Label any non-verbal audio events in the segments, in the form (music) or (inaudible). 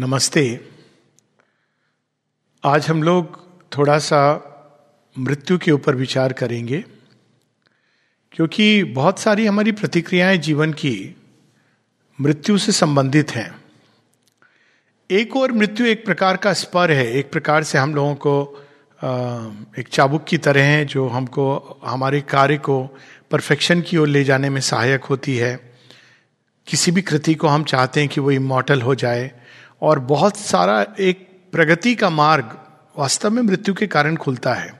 नमस्ते। आज हम लोग थोड़ा सा मृत्यु के ऊपर विचार करेंगे, क्योंकि बहुत सारी हमारी प्रतिक्रियाएँ जीवन की मृत्यु से संबंधित हैं। एक और मृत्यु एक प्रकार का स्पर है, एक प्रकार से हम लोगों को एक चाबुक की तरह है जो हमको, हमारे कार्य को परफेक्शन की ओर ले जाने में सहायक होती है। किसी भी कृति को हम चाहते हैं कि वो इमोटल हो जाए और बहुत सारा एक प्रगति का मार्ग वास्तव में मृत्यु के कारण खुलता है।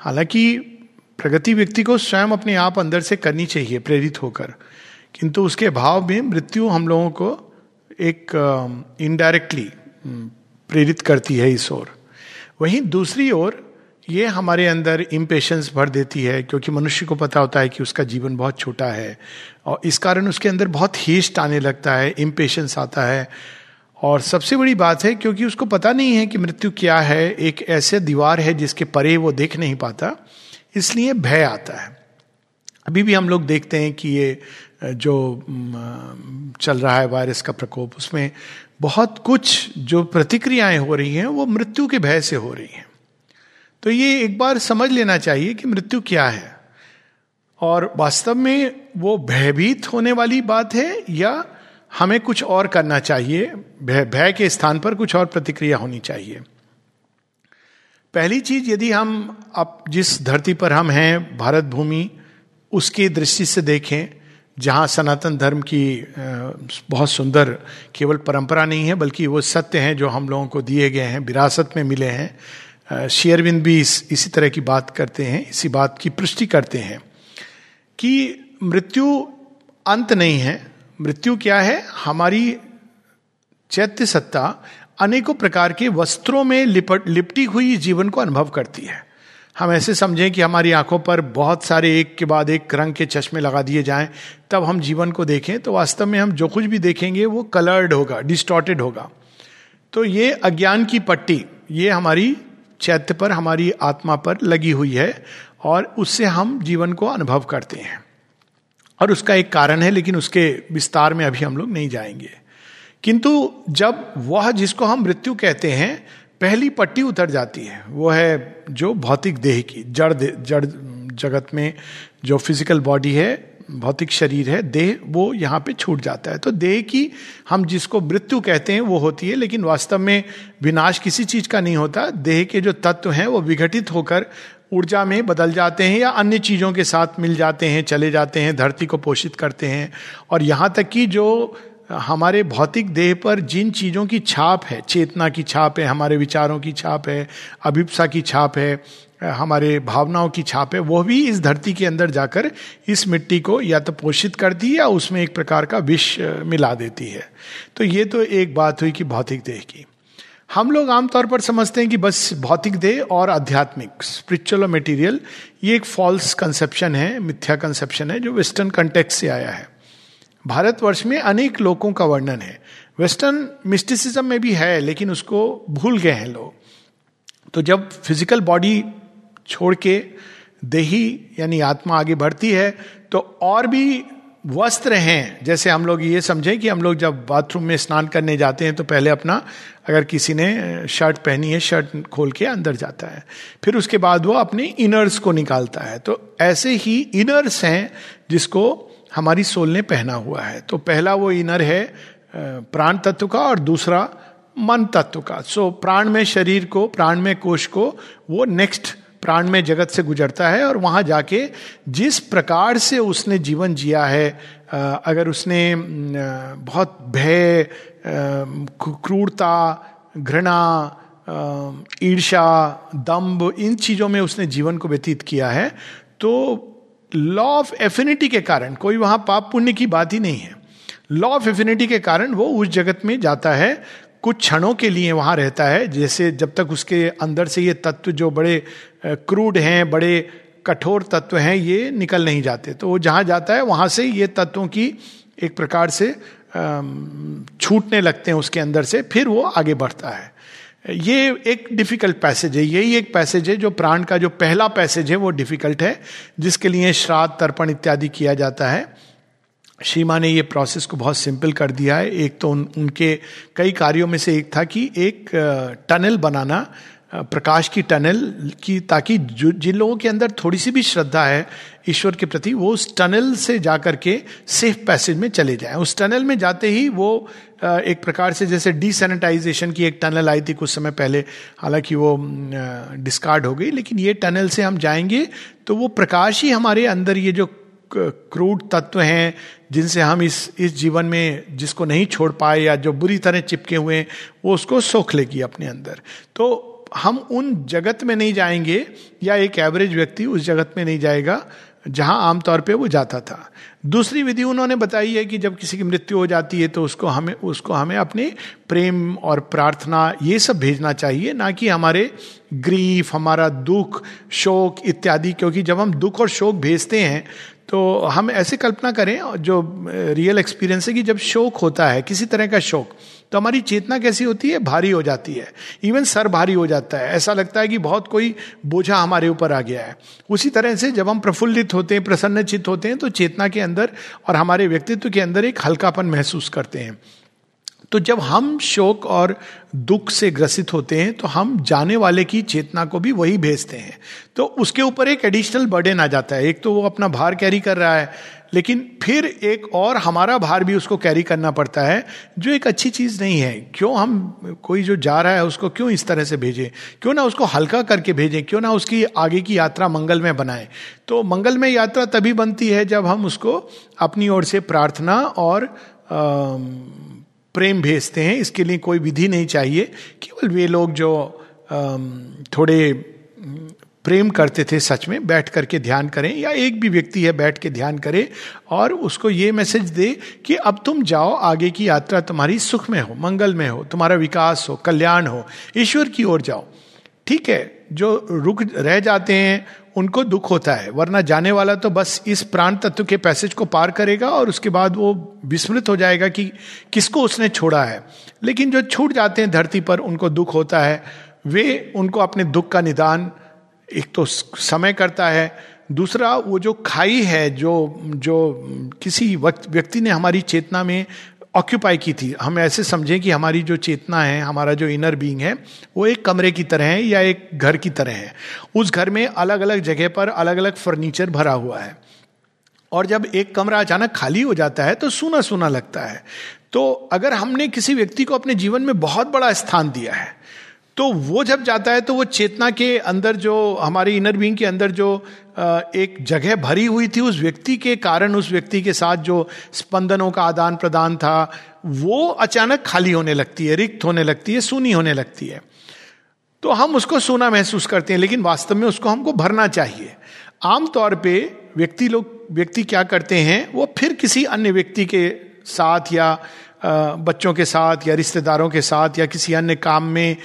हालाँकि प्रगति व्यक्ति को स्वयं अपने आप अंदर से करनी चाहिए, प्रेरित होकर। किंतु उसके भाव में मृत्यु हम लोगों को एक इनडायरेक्टली प्रेरित करती है इस ओर। वहीं दूसरी ओर ये हमारे अंदर इम्पेशंस भर देती है, क्योंकि मनुष्य को पता होता है कि उसका जीवन बहुत छोटा है और इस कारण उसके अंदर बहुत हीस्ट आने लगता है इम्पेशंस आता है। और सबसे बड़ी बात है क्योंकि उसको पता नहीं है कि मृत्यु क्या है, एक ऐसे दीवार है जिसके परे वो देख नहीं पाता, इसलिए भय आता है। अभी भी हम लोग देखते हैं कि ये जो चल रहा है वायरस का प्रकोप, उसमें बहुत कुछ जो प्रतिक्रियाएँ हो रही हैं वो मृत्यु के भय से हो रही हैं। तो ये एक बार समझ लेना चाहिए कि मृत्यु क्या है। और वास्तव में वो भयभीत होने वाली बात है या हमें कुछ और करना चाहिए भय के स्थान पर कुछ और प्रतिक्रिया होनी चाहिए। पहली चीज़ यदि हम अब जिस धरती पर हम हैं भारत भूमि उसकी दृष्टि से देखें जहाँ सनातन धर्म की बहुत सुंदर केवल परंपरा नहीं है बल्कि वो सत्य हैं जो हम लोगों को दिए गए हैं विरासत में मिले हैं। शेयरविंद भी इस, इसी तरह की बात करते हैं इसी बात की पुष्टि करते हैं कि मृत्यु अंत नहीं है मृत्यु क्या है? हमारी चैत्य सत्ता अनेकों प्रकार के वस्त्रों में लिपट, लिपटी हुई जीवन को अनुभव करती है। हम ऐसे समझें कि हमारी आँखों पर बहुत सारे एक के बाद एक रंग के चश्मे लगा दिए जाएँ, तब हम जीवन को देखें तो वास्तव में हम जो कुछ भी देखेंगे, वो कलर्ड होगा डिस्टॉर्टेड होगा। तो ये अज्ञान की पट्टी, ये हमारी चैत्य पर, हमारी आत्मा पर लगी हुई है, और उससे हम जीवन को अनुभव करते हैं। और उसका एक कारण है, लेकिन उसके विस्तार में अभी हम लोग नहीं जाएँगे। किंतु जब वह जिसको हम मृत्यु कहते हैं, पहली पट्टी उतर जाती है, वो है जो भौतिक देह की, जड़ जड़ जगत में जो फ़िज़िकल बॉडी है, भौतिक शरीर है, देह वो यहाँ पे छूट जाता है। तो देह की हम जिसको मृत्यु कहते हैं, वो होती है, लेकिन वास्तव में विनाश किसी चीज़ का नहीं होता। देह के जो तत्व हैं, वो विघटित होकर ऊर्जा में बदल जाते हैं या अन्य चीज़ों के साथ मिल जाते हैं, चले जाते हैं, धरती को पोषित करते हैं। और यहाँ तक कि जो हमारे भौतिक देह पर जिन चीज़ों की छाप है, चेतना की छाप है, हमारे विचारों की छाप है, अभिप्सा की छाप है, हमारे भावनाओं की छाप है वह भी इस धरती के अंदर जाकर इस मिट्टी को या तो पोषित करती है या उसमें एक प्रकार का विष मिला देती है। तो ये तो एक बात हुई कि भौतिक देह की। हम लोग आमतौर पर समझते हैं कि बस भौतिक देह और आध्यात्मिक स्पिरिचुअल और मटेरियल ये एक फॉल्स कंसेप्शन है, मिथ्या कंसेप्शन है, जो वेस्टर्न कंटेक्स से आया है। भारतवर्ष में अनेक लोगों का वर्णन है। वेस्टर्न मिस्टिसिज्म में भी है, लेकिन उसको भूल गए हैं लोग। तो जब फ़िज़िकल बॉडी छोड़ के देही, यानी आत्मा आगे बढ़ती है तो और भी वस्त्र हैं। जैसे हम लोग ये समझें कि हम लोग जब बाथरूम में स्नान करने जाते हैं तो पहले अपना, अगर किसी ने शर्ट पहनी है, शर्ट खोल के अंदर जाता है। फिर उसके बाद वो अपने इनर्स को निकालता है। तो ऐसे ही इनर्स हैं जिसको हमारी सोल ने पहना हुआ है। तो पहला वो इनर है प्राण तत्व का और दूसरा मन तत्व का। सो प्राण में शरीर को, प्राण में कोश को वो नेक्स्ट प्राण में जगत से गुजरता है और वहाँ जाके जिस प्रकार से उसने जीवन जिया है अगर उसने बहुत भय क्रूरता, घृणा ईर्षा दम्ब इन चीज़ों में उसने जीवन को व्यतीत किया है तो लॉ ऑफ़ एफिनिटी के कारण कोई वहाँ पाप पुण्य की बात ही नहीं है। लॉ ऑफ़ एफिनिटी के कारण वो उस जगत में जाता है कुछ क्षणों के लिए वहाँ रहता है, जैसे जब तक उसके अंदर से ये तत्व जो बड़े क्रूड हैं, बड़े कठोर तत्व हैं, ये निकल नहीं जाते। तो वो जहाँ जाता है, वहाँ से ये तत्वों की एक प्रकार से छूटने लगते हैं उसके अंदर से, फिर वो आगे बढ़ता है। ये एक डिफ़िकल्ट पैसेज है, यही एक पैसेज है जो प्राण का जो पहला पैसेज है, वो डिफ़िकल्ट है, जिसके लिए श्राद्ध, तर्पण इत्यादि किया जाता है। शीमा ने ये प्रोसेस को बहुत सिंपल कर दिया है। एक तो उन, उनके कई कार्यों में से एक था कि एक टनल बनाना प्रकाश की टनल की ताकि जो जिन लोगों के अंदर थोड़ी सी भी श्रद्धा है ईश्वर के प्रति वो उस टनल से जा के सेफ़ पैसेज में चले जाएँ। उस टनल में जाते ही वो एक प्रकार से जैसे डिसैनिटाइजेशन की एक टनल आई थी कुछ समय पहले हालाँकि वो डिस्कार्ड हो गई लेकिन ये टनल से हम जाएँगे तो वो प्रकाश ही हमारे अंदर ये जो क्रूड तत्व हैं जिनसे हम इस इस जीवन में जिसको नहीं छोड़ पाए या जो बुरी तरह चिपके हुए हैं, वो उसको सोख लेगी अपने अंदर। तो हम उन जगत में नहीं जाएँगे या एक एवरेज व्यक्ति उस जगत में नहीं जाएगा जहाँ आमतौर पे वो जाता था। दूसरी विधि उन्होंने बताई है कि जब किसी की मृत्यु हो जाती है तो उसको हमें उसको हमें अपने प्रेम और प्रार्थना ये सब भेजना चाहिए, ना कि हमारे ग्रीफ हमारा दुख, शोक इत्यादि, क्योंकि जब हम दुख और शोक भेजते हैं तो हम ऐसे कल्पना करें जो रियल एक्सपीरियंस है कि जब शोक होता है, किसी तरह का शोक तो हमारी चेतना कैसी होती है? भारी हो जाती है। इवन सर भारी हो जाता है। ऐसा लगता है कि बहुत कोई बोझा हमारे ऊपर आ गया है। उसी तरह से जब हम प्रफुल्लित होते हैं, प्रसन्नचित होते हैं तो चेतना के अंदर और हमारे व्यक्तित्व के अंदर एक हल्कापन महसूस करते हैं। तो जब हम शोक और दुख से ग्रसित होते हैं तो हम जाने वाले की चेतना को भी वही भेजते हैं। तो उसके ऊपर एक एडिशनल बर्डन आ जाता है। एक तो वो अपना भार कैरी कर रहा है लेकिन फिर एक और हमारा भार भी उसको कैरी करना पड़ता है जो एक अच्छी चीज़ नहीं है। क्यों हम कोई जो जा रहा है उसको क्यों इस तरह से भेजें? क्यों ना उसको हल्का करके भेजें? क्यों ना उसकी आगे की यात्रा मंगल में बनाए? तो मंगल में यात्रा तभी बनती है जब हम उसको अपनी ओर से प्रार्थना और आ, प्रेम भेजते हैं, इसके लिए कोई विधि नहीं चाहिए। केवल वे लोग जो थोड़े प्रेम करते थे सच में, बैठ करके ध्यान करें, या एक भी व्यक्ति है, बैठ के ध्यान करे और उसको ये मैसेज दे कि अब तुम जाओ, आगे की यात्रा तुम्हारी सुख में हो, मंगल में हो, तुम्हारा विकास हो, कल्याण हो, ईश्वर की ओर जाओ। ठीक है, जो रुक, रह जाते हैं उनको दुख होता है, वरना जाने वाला तो बस इस प्राण तत्व के पैसेज को पार करेगा और उसके बाद वो विस्मृत हो जाएगा कि किसको उसने छोड़ा है। लेकिन जो छूट जाते हैं धरती पर, उनको दुख होता है। वे उनको अपने दुख का निदान, एक तो समय करता है। दूसरा, वो जो खाई है, जो जो किसी वक्त, व्यक्ति ने हमारी चेतना में ऑक्यूपाई की थी। हम ऐसे समझें कि हमारी जो चेतना है, हमारा जो इनर बीइंग है, वो एक कमरे की तरह है या एक घर की तरह है। उस घर में अलग अलग जगह पर अलग अलग फर्नीचर भरा हुआ है। और जब एक कमरा अचानक खाली हो जाता है तो सूना सूना लगता है। तो अगर हमने किसी व्यक्ति को अपने जीवन में बहुत बड़ा स्थान दिया है तो वो जब जाता है तो वो चेतना के अंदर जो, हमारी इनर बींग के अंदर जो एक जगह भरी हुई थी उस व्यक्ति के कारण, उस व्यक्ति के साथ जो स्पंदनों का आदान प्रदान था, वो अचानक खाली होने लगती है, रिक्त होने लगती है, सूनी होने लगती है। तो हम उसको सूना महसूस करते हैं, लेकिन वास्तव में उसको हमको भरना चाहिए। आमतौर पे व्यक्ति लोग, व्यक्ति क्या करते हैं, वो फिर किसी अन्य व्यक्ति के साथ या बच्चों के साथ या रिश्तेदारों के साथ या किसी अन्य काम में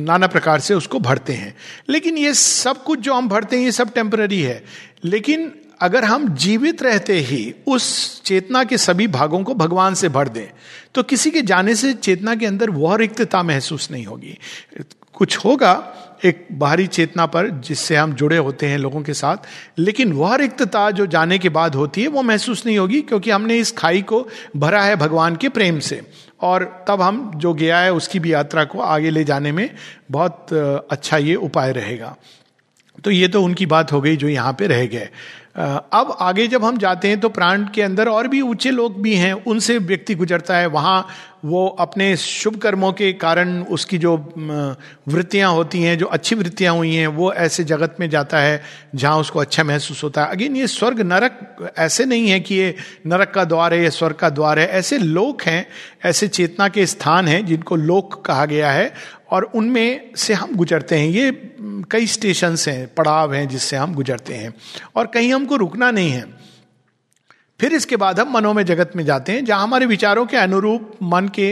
नाना प्रकार से उसको भरते हैं। लेकिन ये सब कुछ जो हम भरते हैं, ये सब टेम्पररी है। लेकिन अगर हम जीवित रहते ही उस चेतना के सभी भागों को भगवान से भर दें तो किसी के जाने से चेतना के अंदर वह रिक्तता महसूस नहीं होगी। कुछ होगा एक बाहरी चेतना पर जिससे हम जुड़े होते हैं लोगों के साथ। लेकिन वह रिक्तता जो जाने के बाद होती है, वो महसूस नहीं होगी, क्योंकि हमने इस खाई को भरा है भगवान के प्रेम से। और तब हम जो गया है, उसकी भी यात्रा को आगे ले जाने में बहुत अच्छा ये उपाय रहेगा। तो ये तो उनकी बात हो गई जो यहाँ पे रह गए। अब आगे जब हम जाते हैं तो प्राण के अंदर और भी ऊँचे लोग भी हैं, उनसे व्यक्ति गुजरता है, वहाँ वो अपने शुभ कर्मों के कारण उसकी जो वृत्तियाँ होती हैं, जो अच्छी वृत्तियाँ हुई हैं, वो ऐसे जगत में जाता है जहाँ उसको अच्छा महसूस होता है। अगेन, ये स्वर्ग नरक ऐसे नहीं है कि ये नरक का द्वार है, या स्वर्ग का द्वार है। ऐसे लोक हैं, ऐसे चेतना के स्थान हैं जिनको लोक कहा गया है और उनमें से हम गुजरते हैं। ये कई स्टेशन हैं, पड़ाव हैं जिससे हम गुजरते हैं। और कहीं हमको रुकना नहीं है। फिर इसके बाद हम मनोमय जगत में जाते हैं, जहाँ हमारे विचारों के अनुरूप मन के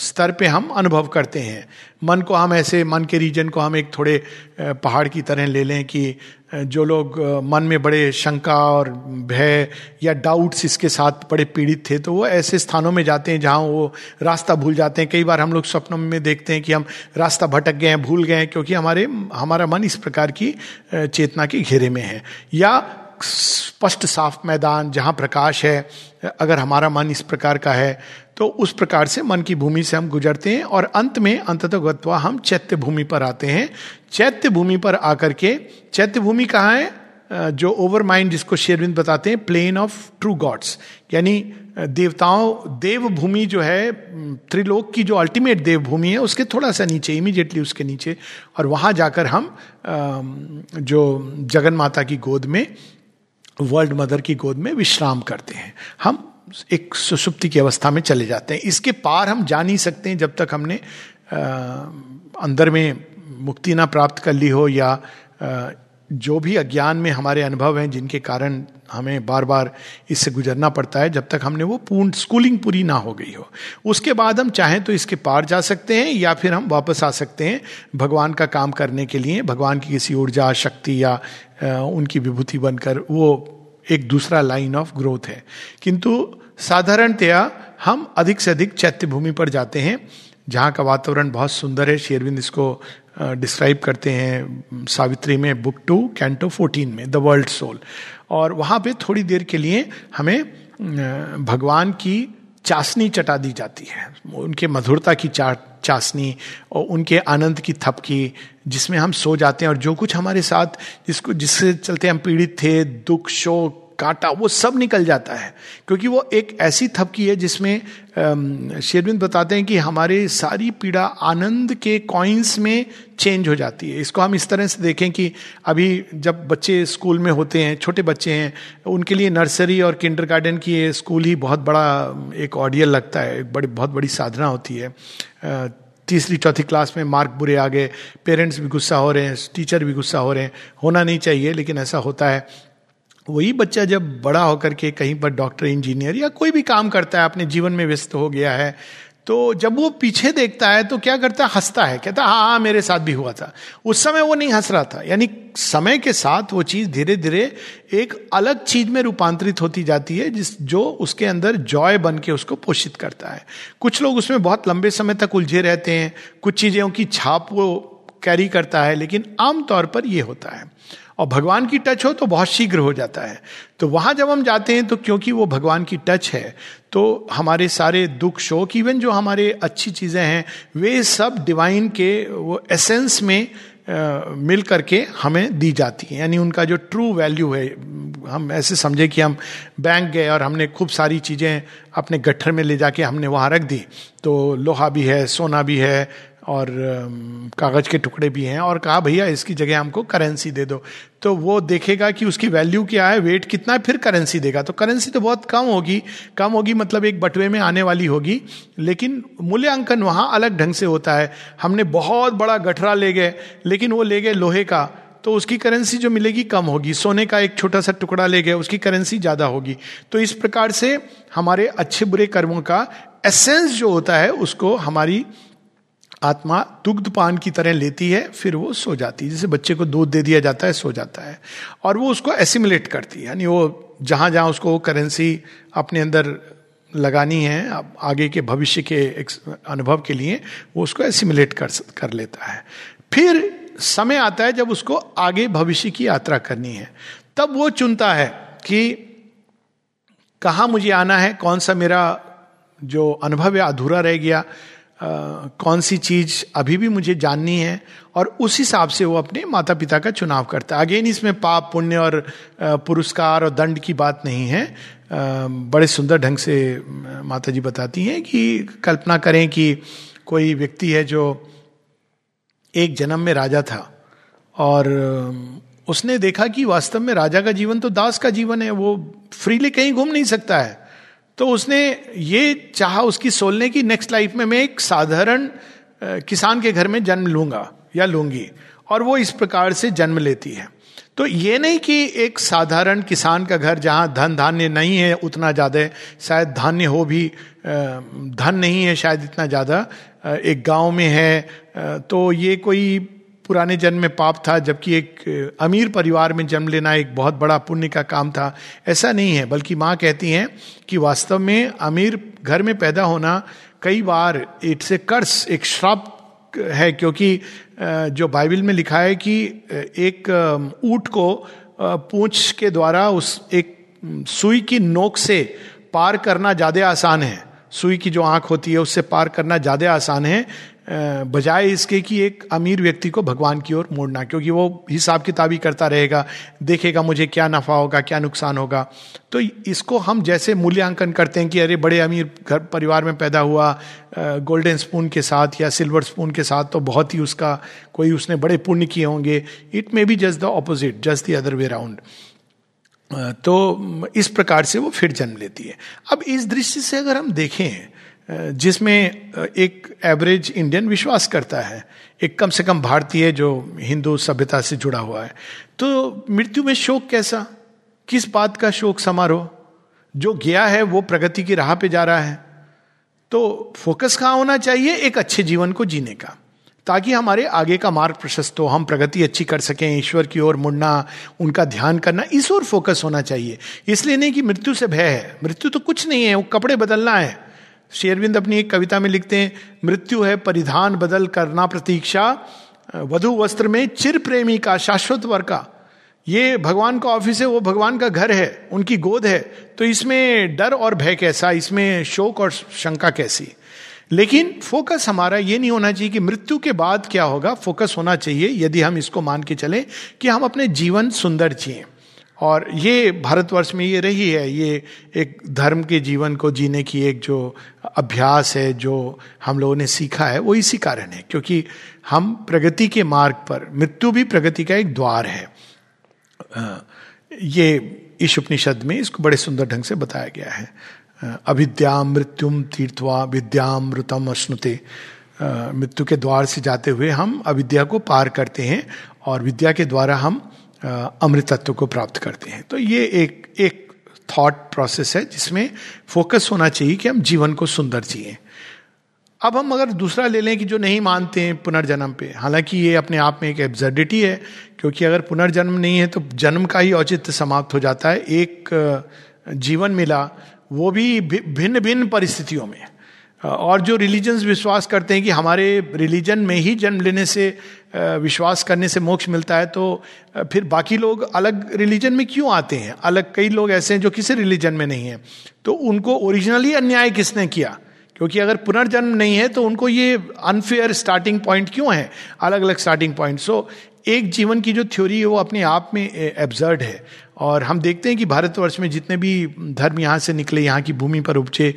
स्तर पे हम अनुभव करते हैं। मन को हम ऐसे, मन के रीजन को हम एक थोड़े पहाड़ की तरह ले लें कि जो लोग मन में बड़े शंका और भय या डाउट्स इसके साथ बड़े पीड़ित थे तो वो ऐसे स्थानों में जाते हैं जहाँ वो रास्ता भूल जाते हैं। कई बार हम लोग स्वप्नों में देखते हैं कि हम रास्ता भटक गए हैं, भूल गए हैं, क्योंकि हमारे, हमारा मन इस प्रकार की चेतना के घेरे में है। या स्पष्ट साफ़ मैदान जहाँ प्रकाश है, अगर हमारा मन इस प्रकार का है तो उस प्रकार से मन की भूमि से हम गुजरते हैं और अंत में अंततः हम चैत्य भूमि पर आते हैं। चैत्य भूमि पर आकर के, चैत्य भूमि कहाँ है? जो ओवर माइंड जिसको शेरविंद बताते हैं प्लेन ऑफ़ ट्रू गॉड्स यानी देवताओं देव भूमि जो है त्रिलोक की जो अल्टीमेट देव भूमि है, उसके थोड़ा सा नीचे इमीडिएटली उसके नीचे। और वहाँ जाकर हम जो जगन माता की गोद में वर्ल्ड मदर की गोद में विश्राम करते हैं। हम एक सुसुप्ति की अवस्था में चले जाते हैं। इसके पार हम जा नहीं सकते हैं जब तक हमने आ, अंदर में मुक्ति ना प्राप्त कर ली हो या जो भी अज्ञान में हमारे अनुभव हैं, जिनके कारण हमें बार बार इससे गुजरना पड़ता है, जब तक हमने वो पूर्ण स्कूलिंग पूरी ना हो गई हो। उसके बाद हम चाहें तो इसके पार जा सकते हैं, या फिर हम वापस आ सकते हैं, भगवान का काम करने के लिए, भगवान की किसी ऊर्जा, शक्ति, या उनकी विभूति बनकर वो एक दूसरा लाइन ऑफ़ ग्रोथ है। किंतु साधारणतया हम अधिक से अधिक चैत्य भूमि पर जाते हैं जहाँ का वातावरण बहुत सुंदर है, शेरविंद इसको डिस्क्राइब करते हैं, सावित्री में, बुक टू, कैंटो फोर्टीन में, द वर्ल्ड सोल। और वहाँ पे थोड़ी देर के लिए हमें भगवान की चाशनी चटा दी जाती है। उनके मधुरता की चा, चाशनी और उनके आनंद की थपकी, जिसमें हम सो जाते हैं और जो कुछ हमारे साथ, जिसको, जिससे चलते हम पीड़ित थे, दुख, शोक काटा, वो सब निकल जाता है। क्योंकि वो एक ऐसी थपकी है जिसमें शेरविंद बताते हैं कि हमारे सारी पीड़ा आनंद के कॉइन्स में चेंज हो जाती है। इसको हम इस तरह से देखें कि अभी जब बच्चे स्कूल में होते हैं, छोटे बच्चे हैं, उनके लिए नर्सरी और किंडर गार्डन की स्कूल ही बहुत बड़ा, एक ऑडियल लगता है बड़ी, बहुत बड़ी साधना होती है। तीसरी, चौथी क्लास में मार्क बुरे आ गए पेरेंट्स भी गुस्सा हो रहे हैं टीचर भी गुस्सा हो रहे हैं। होना नहीं चाहिए, लेकिन ऐसा होता है। वही बच्चा जब बड़ा होकर के कहीं पर डॉक्टर, इंजीनियर या कोई भी काम करता है, अपने जीवन में व्यस्त हो गया है तो जब वो पीछे देखता है तो क्या करता है? हंसता है। कहता हाँ हाँ मेरे साथ भी हुआ था। उस समय वो नहीं हंस रहा था। यानी समय के साथ वो चीज़ धीरे धीरे एक अलग चीज़ में रूपांतरित होती जाती है, जिस, जो उसके अंदर जॉय बन के उसको पोषित करता है। कुछ लोग उसमें बहुत लंबे समय तक उलझे रहते हैं। कुछ चीज़ें की छाप वो कैरी करता है, लेकिन आमतौर पर यह होता है। और भगवान की टच हो तो बहुत शीघ्र हो जाता है। तो वहाँ जब हम जाते हैं तो क्योंकि वो भगवान की टच है तो हमारे सारे दुख, शोक इवन जो हमारे अच्छी चीज़ें हैं, वे सब डिवाइन के वो एसेंस में मिल करके हमें दी जाती है। यानी उनका जो ट्रू वैल्यू है, हम ऐसे समझे कि हम बैंक गए और हमने खूब सारी चीज़ें अपने गट्ठर में ले जाके हमने वहाँ रख दी। तो लोहा भी है, सोना भी है और कागज़ के टुकड़े भी हैं और कहा, भैया, इसकी जगह हमको करेंसी दे दो। तो वो देखेगा कि उसकी वैल्यू क्या है वेट कितना है, फिर करेंसी देगा। तो करेंसी तो बहुत कम होगी। कम होगी मतलब एक बटवे में आने वाली होगी, लेकिन मूल्यांकन वहाँ अलग ढंग से होता है। हमने बहुत बड़ा गठरा ले गए, लेकिन वो ले गए लोहे का। तो उसकी करेंसी जो मिलेगी कम होगी। सोने का एक छोटा सा टुकड़ा ले गए, उसकी करेंसी ज़्यादा होगी। तो इस प्रकार से हमारे अच्छे बुरे कर्मों का एसेंस जो होता है, उसको हमारी आत्मा दुग्ध पान की तरह लेती है, फिर वो सो जाती है। जैसे बच्चे को दूध दे दिया जाता है, सो जाता है। और वो उसको एसिमुलेट करती है। यानी वो जहाँ जहाँ उसको करेंसी अपने अंदर लगानी है आगे के भविष्य के अनुभव के लिए वो उसको एसिमुलेट कर कर लेता है। फिर समय आता है जब उसको आगे भविष्य की यात्रा करनी है। तब वो चुनता है कि कहाँ मुझे आना है, कौन सा मेरा जो अनुभव है, अधूरा रह गया कौन सी चीज़ अभी भी मुझे जाननी है और उस हिसाब से वो अपने माता पिता का चुनाव करता है। अगेन, इसमें पाप, पुण्य और पुरस्कार और दंड की बात नहीं है। बड़े सुंदर ढंग से माता जी बताती हैं कि कल्पना करें कि कोई व्यक्ति है जो एक जन्म में राजा था और उसने देखा कि वास्तव में राजा का जीवन तो दास का जीवन है, वो फ्रीली कहीं घूम नहीं सकता है। तो उसने ये चाह उसकी सोलने की नेक्स्ट लाइफ में मैं एक साधारण किसान के घर में जन्म लूँगा या लूँगी और वो इस प्रकार से जन्म लेती है। तो ये नहीं कि एक साधारण किसान का घर जहाँ धन धान्य नहीं है उतना ज़्यादा, शायद धान्य हो भी धन नहीं है शायद इतना ज़्यादा एक गाँव में है तो ये कोई पुराने जन्म में पाप था, जबकि एक अमीर परिवार में जन्म लेना एक बहुत बड़ा पुण्य का काम था। ऐसा नहीं है, बल्कि माँ कहती हैं कि वास्तव में अमीर घर में पैदा होना कई बार इट्स ए कर्स, एक श्राप है, क्योंकि जो बाइबल में लिखा है कि एक ऊट को पूछ के द्वारा उस एक सुई की नोक से पार करना ज़्यादा आसान है। सुई की जो आँख होती है, उससे पार करना ज़्यादा आसान है। बजाय इसके कि एक अमीर व्यक्ति को भगवान की ओर मोड़ना, क्योंकि वो हिसाब किताबी करता रहेगा, देखेगा मुझे क्या नफा होगा, क्या नुकसान होगा। तो इसको हम जैसे मूल्यांकन करते हैं कि अरे बड़े अमीर घर परिवार में पैदा हुआ गोल्डन स्पून के साथ या सिल्वर स्पून के साथ तो बहुत ही उसका, कोई उसने बड़े पुण्य किए होंगे। It may be just the opposite, just the other way round. तो इस प्रकार से वो फिर जन्म लेती है। अब इस दृष्टि से अगर हम देखें जिसमें एक एवरेज इंडियन विश्वास करता है। एक कम से कम भारतीय जो हिंदू सभ्यता से जुड़ा हुआ है। तो मृत्यु में शोक कैसा? किस बात का शोक समारोह? जो गया है, वो प्रगति की राह पे जा रहा है। तो फोकस कहाँ होना चाहिए? एक अच्छे जीवन को जीने का। ताकि हमारे आगे का मार्ग प्रशस्त हो, हम प्रगति अच्छी कर सकें, ईश्वर की ओर मुड़ना, उनका ध्यान करना, इस ओर फोकस होना चाहिए। इसलिए नहीं कि मृत्यु से भय है। मृत्यु तो कुछ नहीं है, वो कपड़े बदलना है। शेरविंद अपनी एक कविता में लिखते हैं, मृत्यु है परिधान बदल करना प्रतीक्षा, वधु वस्त्र में चिर प्रेमी का शाश्वत वर का। ये भगवान का ऑफ़िस है, वो भगवान का घर है, उनकी गोद है तो इसमें डर और भय कैसा, इसमें शोक और शंका कैसी? लेकिन फोकस हमारा ये नहीं होना चाहिए कि मृत्यु के बाद क्या होगा, फोकस होना चाहिए, यदि हम इसको मान के चले कि हम अपने जीवन सुंदर जिए। और ये भारतवर्ष में ये रही है, ये एक धर्म के जीवन को जीने की एक जो अभ्यास है, जो हम लोगों ने सीखा है, वो इसी कारण है, क्योंकि हम प्रगति के मार्ग पर, मृत्यु भी प्रगति का एक द्वार है। ये इस उपनिषद में इसको बड़े सुंदर ढंग से बताया गया है। अविद्याम मृत्युम तीर्थवा विद्यामृतम अश्नुते। मृत्यु के द्वार से जाते हुए हम अविद्या को पार करते हैं और विद्या के द्वारा हम अमृतत्व को प्राप्त करते हैं। तो ये एक एक थॉट प्रोसेस है जिसमें फोकस होना चाहिए कि हम जीवन को सुंदर जिए। अब हम अगर दूसरा ले लें कि जो नहीं मानते हैं पुनर्जन्म पे, हालाँकि ये अपने आप में एक एब्जर्डिटी है, क्योंकि अगर पुनर्जन्म नहीं है तो जन्म का ही औचित्य समाप्त हो जाता है। एक जीवन मिला, वो भी भिन्न भिन्न परिस्थितियों में। और जो रिलीजन्स विश्वास करते हैं कि हमारे रिलीजन में ही जन्म लेने से विश्वास करने से मोक्ष मिलता है तो फिर बाकी लोग अलग रिलीजन में क्यों आते हैं? अलग कई लोग ऐसे हैं जो किसी रिलीजन में नहीं है। तो उनको ओरिजिनली अन्याय किसने किया? क्योंकि अगर पुनर्जन्म नहीं है तो उनको ये अनफेयर स्टार्टिंग पॉइंट क्यों है? अलग अलग स्टार्टिंग पॉइंट सो एक जीवन की जो थ्योरी है, वो अपने आप में एब्जर्ड है। और हम देखते हैं कि भारतवर्ष में जितने भी धर्म यहाँ से निकले, यहाँ की भूमि पर उपजे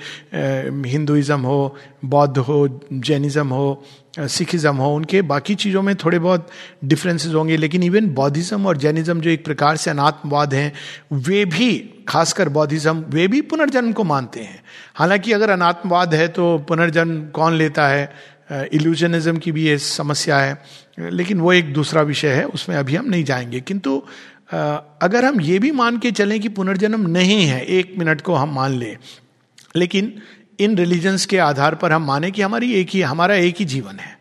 हिंदुइज्म हो, बौद्ध हो, जैनिज्म हो सिखिज्म हो, उनके बाकी चीज़ों में थोड़े बहुत डिफरेंसेस होंगे। लेकिन इवन बौद्धिज्म और जैनिज्म जो एक प्रकार से अनात्मवाद हैं, वे भी, खासकर बौद्धिज्म, वे भी पुनर्जन्म को मानते हैं। हालाँकि अगर अनात्मवाद है तो पुनर्जन्म कौन लेता है? इल्यूजनिज्म की भी ये समस्या है। लेकिन वो एक दूसरा विषय है, उसमें अभी हम नहीं जाएँगे। किंतु अगर हम ये भी मान के चलें कि पुनर्जन्म नहीं है, एक मिनट को हम मान लें, लेकिन इन रिलीजन्स के आधार पर हम माने कि हमारी एक ही, हमारा एक ही जीवन है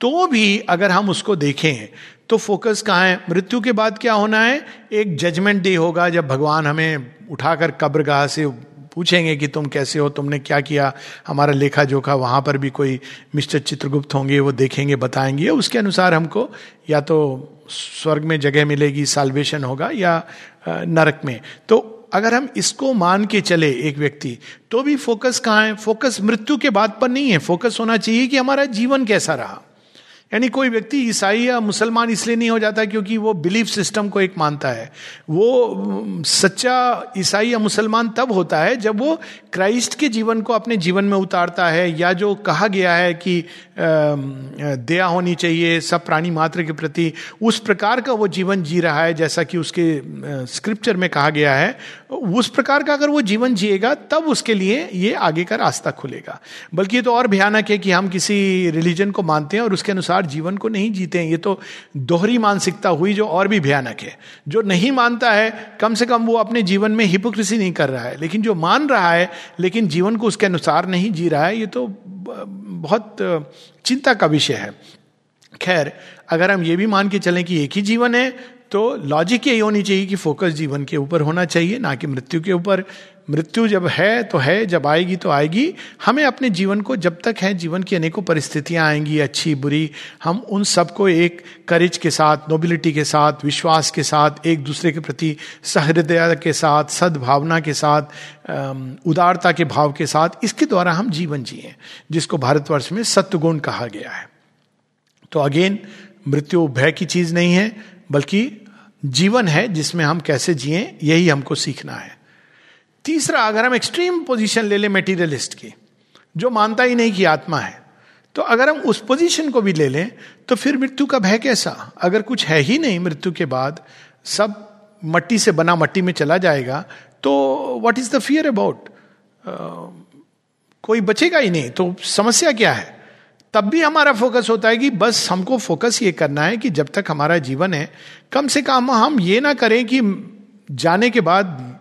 तो भी अगर हम उसको देखें तो फोकस कहाँ है? मृत्यु के बाद क्या होना है? एक जजमेंट डे होगा जब भगवान हमें उठाकर कब्रगाह से पूछेंगे कि तुम कैसे हो, तुमने क्या किया, हमारा लेखा जोखा, वहाँ पर भी कोई मिस्टर चित्रगुप्त होंगे, वो देखेंगे, बताएँगे उसके अनुसार हमको या तो स्वर्ग में जगह मिलेगी साल्वेशन होगा, या नरक में। तो अगर हम इसको मान के चले एक व्यक्ति तो भी फोकस कहाँ है? फोकस मृत्यु के बाद पर नहीं है। फोकस होना चाहिए कि हमारा जीवन कैसा रहा। यानी कोई व्यक्ति ईसाई या मुसलमान इसलिए नहीं हो जाता क्योंकि वो बिलीफ सिस्टम को एक मानता है। वो, सच्चा ईसाई या मुसलमान तब होता है जब वो क्राइस्ट के जीवन को अपने जीवन में उतारता है या जो कहा गया है कि दया होनी चाहिए, सब प्राणी मात्र के प्रति, उस प्रकार का वो जीवन जी रहा है जैसा कि उसके स्क्रिप्चर में कहा गया है। उस प्रकार का अगर वो जीवन जिएगा, तब उसके लिए ये आगे का रास्ता खुलेगा। बल्कि ये तो और भयानक है कि हम किसी रिलीजन को मानते हैं और उसके अनुसार जीवन को नहीं जीते हैं। ये तो दोहरी मानसिकता हुई जो और भी भयानक है। जो नहीं मानता है, कम से कम वो अपने जीवन में हिपोक्रेसी नहीं कर रहा है। लेकिन जो मान रहा है, लेकिन जीवन को उसके अनुसार नहीं जी रहा है, ये तो बहुत चिंता का विषय है। खैर, अगर हम ये भी मान के चलें कि एक ही जीवन है तो लॉजिक यही होनी चाहिए कि फोकस जीवन के ऊपर होना चाहिए, ना कि मृत्यु के ऊपर। मृत्यु जब है तो है, जब आएगी तो आएगी। हमें अपने जीवन को, जब तक है, जीवन की अनेकों परिस्थितियाँ आएँगी, अच्छी, बुरी, हम उन सबको एक करेज के साथ नोबिलिटी के साथ, विश्वास के साथ, एक दूसरे के प्रति सहृदय के साथ, सद्भावना के साथ उदारता के भाव के साथ, इसके द्वारा हम जीवन जिए, जिसको भारतवर्ष में सत्वगुण कहा गया है। तो अगेन, मृत्यु भय की चीज़ नहीं है, बल्कि जीवन है जिसमें हम कैसे जिए, यही हमको सीखना है। तीसरा, अगर हम एक्सट्रीम पोजीशन ले लें मेटीरियलिस्ट की, जो मानता ही नहीं कि आत्मा है तो अगर हम उस पोजीशन को भी ले लें तो फिर मृत्यु का भय कैसा? अगर कुछ है ही नहीं मृत्यु के बाद, सब मट्टी से बना मट्टी में चला जाएगा तो what is the fear about कोई बचेगा ही नहीं तो समस्या क्या है? तब भी हमारा फोकस होता है कि बस हमको फोकस ये करना है कि जब तक हमारा जीवन है, कम से कम हम ये ना करें कि जाने के बाद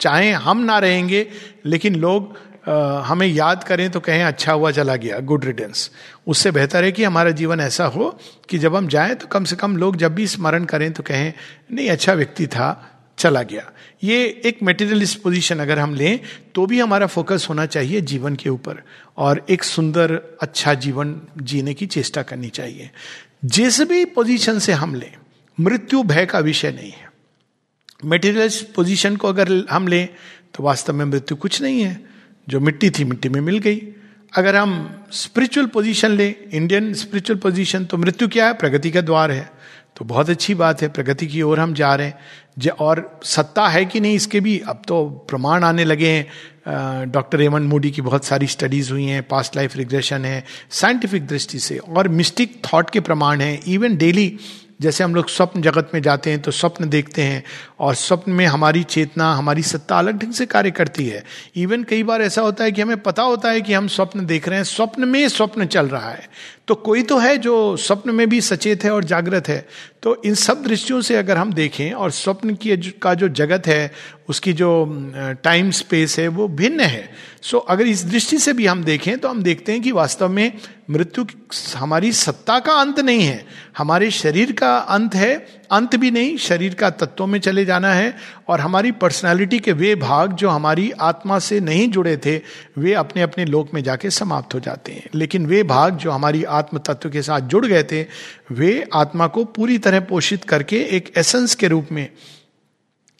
चाहे हम ना रहेंगे लेकिन लोग आ, हमें याद करें तो कहें अच्छा हुआ चला गया गुड रिटर्न्स उससे बेहतर है कि हमारा जीवन ऐसा हो कि जब हम जाएँ तो कम से कम लोग जब भी स्मरण करें तो कहें नहीं अच्छा व्यक्ति था चला गया। ये एक मेटेरियलिस्ट पोजीशन अगर हम लें तो भी हमारा फोकस होना चाहिए जीवन के ऊपर और एक सुंदर अच्छा जीवन जीने की चेष्टा करनी चाहिए। जिस भी पोजीशन से हम लें मृत्यु भय का विषय नहीं है। मेटीरियलिस्ट पोजीशन को अगर हम लें तो वास्तव में मृत्यु कुछ नहीं है। जो मिट्टी थी, मिट्टी में मिल गई। अगर हम स्पिरिचुअल पोजीशन लें इंडियन स्पिरिचुअल पोजीशन तो मृत्यु क्या है? प्रगति का द्वार है। तो बहुत अच्छी बात है, प्रगति की ओर हम जा रहे हैं। और सत्ता है कि नहीं, इसके भी अब तो प्रमाण आने लगे हैं। डॉक्टर रेमन मोडी की बहुत सारी स्टडीज़ हुई हैं पास्ट लाइफ रिग्रेशन है साइंटिफिक दृष्टि से, और मिस्टिक थॉट के प्रमाण हैं। इवन डेली जैसे हम लोग स्वप्न जगत में जाते हैं तो स्वप्न देखते हैं और स्वप्न में हमारी चेतना, हमारी सत्ता अलग ढंग से कार्य करती है। इवन कई बार ऐसा होता है कि हमें पता होता है कि हम स्वप्न देख रहे हैं, स्वप्न में स्वप्न चल रहा है। तो कोई तो है जो स्वप्न में भी सचेत है और जागृत है। तो इन सब दृष्टियों से अगर हम देखें और स्वप्न की का जो जगत है, उसकी जो टाइम स्पेस है, वो भिन्न है। सो अगर इस दृष्टि से भी हम देखें तो हम देखते हैं कि वास्तव में मृत्यु हमारी सत्ता का अंत नहीं है। हमारे शरीर का अंत है अंत भी नहीं, शरीर का तत्वों में चले जाना है और हमारी पर्सनालिटी के वे भाग जो हमारी आत्मा से नहीं जुड़े थे, वे अपने अपने लोक में जाके समाप्त हो जाते हैं। लेकिन वे भाग जो हमारी आत्म तत्व के साथ जुड़ गए थे, वे आत्मा को पूरी तरह पोषित करके एक एसेंस के रूप में,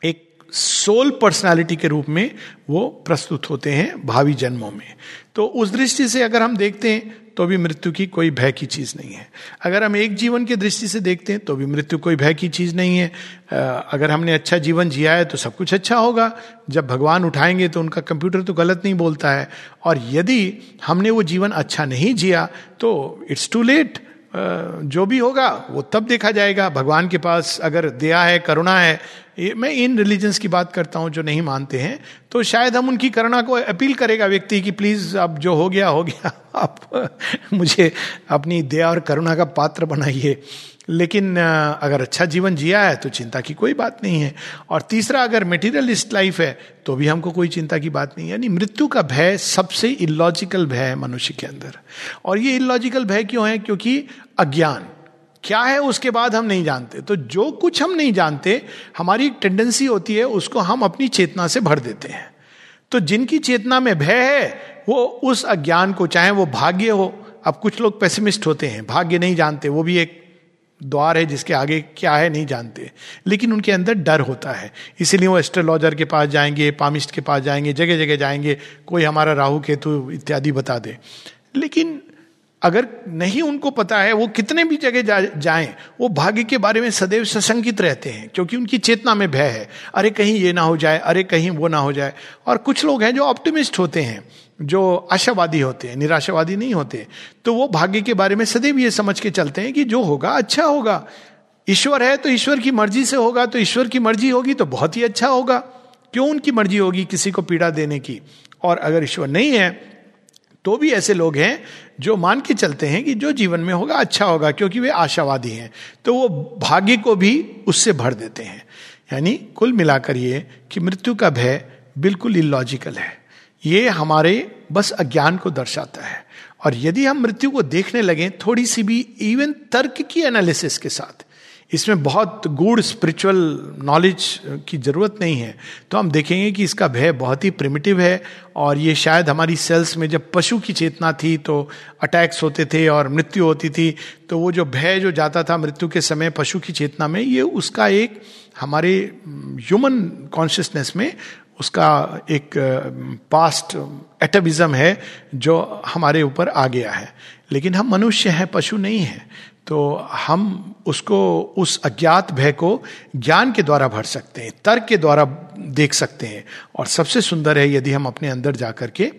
एक सोल पर्सनालिटी के रूप में वो प्रस्तुत होते हैं भावी जन्मों में। तो उस दृष्टि से अगर हम देखते हैं तो भी मृत्यु की कोई भय की चीज़ नहीं है। अगर हम एक जीवन की दृष्टि से देखते हैं तो भी मृत्यु कोई भय की चीज़ नहीं है। अगर हमने अच्छा जीवन जिया है तो सब कुछ अच्छा होगा। जब भगवान उठाएँगे तो उनका कंप्यूटर तो गलत नहीं बोलता है। और यदि हमने वो जीवन अच्छा नहीं जिया तो इट्स टू लेट जो भी होगा, वो तब देखा जाएगा। भगवान के पास अगर दया है, करुणा है मैं इन रिलीजन्स की बात करता हूँ जो नहीं मानते हैं तो शायद हम उनकी करुणा को अपील करेगा व्यक्ति कि प्लीज़ अब जो हो गया हो गया, (laughs) आप मुझे अपनी दया और करुणा का पात्र बनाइए। लेकिन अगर अच्छा जीवन जिया है तो चिंता की कोई बात नहीं है। और तीसरा, अगर मेटीरियलिस्ट लाइफ है तो भी हमको कोई चिंता की बात नहीं है। यानी मृत्यु का भय सबसे इलॉजिकल भय है मनुष्य के अंदर। और ये इलॉजिकल भय क्यों है? क्योंकि अज्ञान। क्या है उसके बाद हम नहीं जानते। तो जो कुछ हम नहीं जानते, हमारी एक टेंडेंसी होती है, उसको हम अपनी चेतना से भर देते हैं। तो जिनकी चेतना में भय है, वो उस अज्ञान को, चाहे वो भाग्य हो, अब कुछ लोग पेसिमिस्ट होते हैं, भाग्य नहीं जानते, वो भी एक द्वार है जिसके आगे क्या है नहीं जानते। लेकिन उनके अंदर डर होता है। इसीलिए वो एस्ट्रोलॉजर के पास जाएँगे पामिस्ट के पास जाएँगे जगह जगह जाएँगे कोई हमारा राहु केतु इत्यादि बता दे। लेकिन अगर नहीं उनको पता है वो कितने भी जगह जा, जाएँ वो भाग्य के बारे में सदैव सशंकित रहते हैं क्योंकि उनकी चेतना में भय है। अरे कहीं ये ना हो जाए अरे कहीं वो ना हो जाए। और कुछ लोग हैं जो ऑप्टिमिस्ट होते हैं। जो आशावादी होते हैं, निराशावादी नहीं होते तो वो भाग्य के बारे में सदैव ये समझ के चलते हैं कि जो होगा अच्छा होगा। ईश्वर है तो ईश्वर की मर्ज़ी से होगा तो ईश्वर की मर्ज़ी होगी तो बहुत ही अच्छा होगा। क्यों उनकी मर्ज़ी होगी किसी को पीड़ा देने की? और अगर ईश्वर नहीं है तो भी ऐसे लोग हैं जो मान के चलते हैं कि जो जीवन में होगा अच्छा होगा, क्योंकि वे आशावादी हैं। तो वो भाग्य को भी उससे भर देते हैं। यानी कुल मिलाकर ये कि मृत्यु का भय बिल्कुल इलॉजिकल है। ये हमारे बस अज्ञान को दर्शाता है। और यदि हम मृत्यु को देखने लगे, थोड़ी सी भी इवन तर्क की एनालिसिस के साथ, इसमें बहुत गूढ़ स्पिरिचुअल नॉलेज की ज़रूरत नहीं है तो हम देखेंगे कि इसका भय बहुत ही प्रिमिटिव है। और ये शायद हमारी सेल्स में जब पशु की चेतना थी तो अटैक्स होते थे और मृत्यु होती थी तो वो जो भय जो जाता था मृत्यु के समय पशु की चेतना में, ये उसका एक हमारे ह्यूमन कॉन्शियसनेस में उसका एक पास्ट एटविज्म है जो हमारे ऊपर आ गया है। लेकिन हम मनुष्य हैं, पशु नहीं हैं। तो हम उसको, उस अज्ञात भय को ज्ञान के द्वारा भर सकते हैं, तर्क के द्वारा देख सकते हैं। और सबसे सुंदर है यदि हम अपने अंदर जाकर के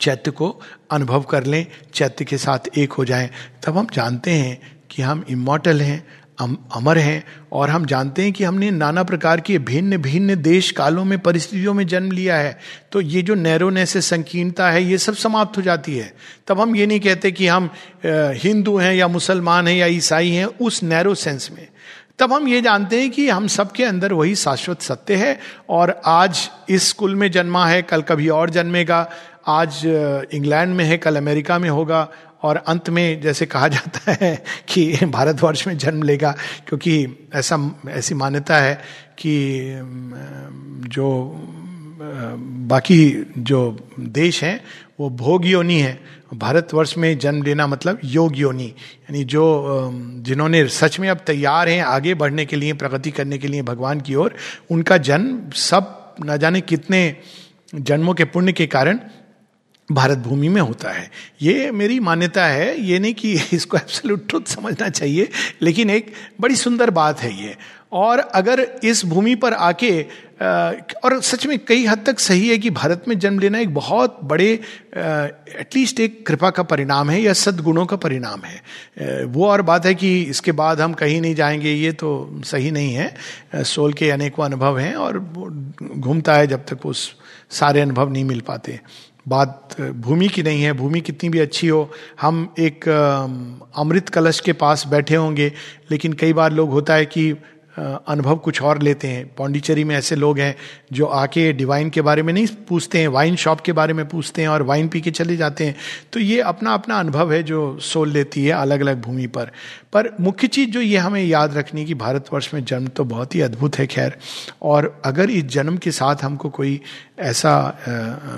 चैत्य को अनुभव कर लें, चैत्य के साथ एक हो जाएँ, तब हम जानते हैं कि हम इमोटल हैं अमर हैं और हम जानते हैं कि हमने नाना प्रकार के भिन्न भिन्न देश कालों में, परिस्थितियों में जन्म लिया है। तो ये जो नैरोनेस है संकीर्णता है, ये सब समाप्त हो जाती है। तब हम ये नहीं कहते कि हम हिंदू हैं या मुसलमान हैं या ईसाई हैं उस नैरो सेंस में। तब हम ये जानते हैं कि हम सबके अंदर वही शाश्वत सत्य है और आज इस स्कूल में जन्मा है, कल कभी और जन्मेगा, आज इंग्लैंड में है, कल अमेरिका में होगा और अंत में जैसे कहा जाता है कि भारतवर्ष में जन्म लेगा, क्योंकि ऐसा, ऐसी मान्यता है कि जो बाकी जो देश हैं, वो भोग योनि है। भारतवर्ष में जन्म लेना मतलब योग योनि यानी जो जिन्होंने सच में अब तैयार हैं आगे बढ़ने के लिए, प्रगति करने के लिए भगवान की ओर, उनका जन्म सब, न जाने कितने जन्मों के पुण्य के कारण भारत भूमि में होता है। ये मेरी मान्यता है, ये नहीं कि (laughs) इसको एब्सोल्यूट ट्रुथ समझना चाहिए, लेकिन एक बड़ी सुंदर बात है ये। और अगर इस भूमि पर आके और सच में कई हद तक सही है कि भारत में जन्म लेना एक बहुत बड़े एटलीस्ट एक कृपा का परिणाम है या सदगुणों का परिणाम है। वो और बात है कि इसके बाद हम कहीं नहीं जाएँगे, ये तो सही नहीं है। सोल के अनेकों अनुभव हैं और घूमता है जब तक उस सारे अनुभव नहीं मिल पाते। बात भूमि की नहीं है, भूमि कितनी भी अच्छी हो, हम एक अमृत कलश के पास बैठे होंगे, लेकिन कई बार लोग होता है कि अनुभव कुछ और लेते हैं। पौंडीचेरी में ऐसे लोग हैं जो आके डिवाइन के बारे में नहीं पूछते हैं वाइन शॉप के बारे में पूछते हैं और वाइन पी के चले जाते हैं। तो ये अपना अपना अनुभव है जो सोल लेती है अलग अलग भूमि पर। पर मुख्य चीज़ जो ये हमें याद रखनी कि भारतवर्ष में जन्म तो बहुत ही अद्भुत है, खैर। और अगर इस जन्म के साथ हमको कोई ऐसा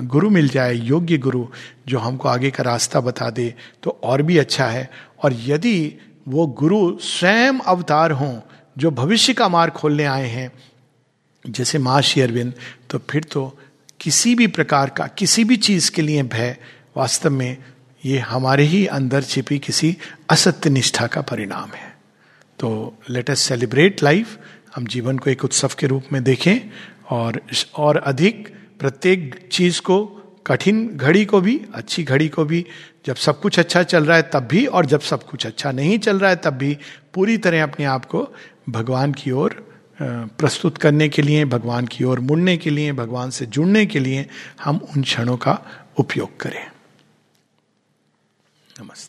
गुरु मिल जाए, योग्य गुरु, जो हमको आगे का रास्ता बता दे तो और भी अच्छा है। और यदि वो गुरु स्वयं अवतार हों जो भविष्य का मार्ग खोलने आए हैं, जैसे माँ अरविंद तो फिर तो किसी भी प्रकार का, किसी भी चीज़ के लिए भय वास्तव में ये हमारे ही अंदर छिपी किसी असत्य निष्ठा का परिणाम है। तो लेट अस सेलिब्रेट लाइफ हम जीवन को एक उत्सव के रूप में देखें और और अधिक प्रत्येक चीज़ को, कठिन घड़ी को भी, अच्छी घड़ी को भी, जब सब कुछ अच्छा चल रहा है तब भी और जब सब कुछ अच्छा नहीं चल रहा है तब भी पूरी तरह अपने आप को भगवान की ओर प्रस्तुत करने के लिए, भगवान की ओर मुड़ने के लिए, भगवान से जुड़ने के लिए हम उन क्षणों का उपयोग करें। नमस्ते।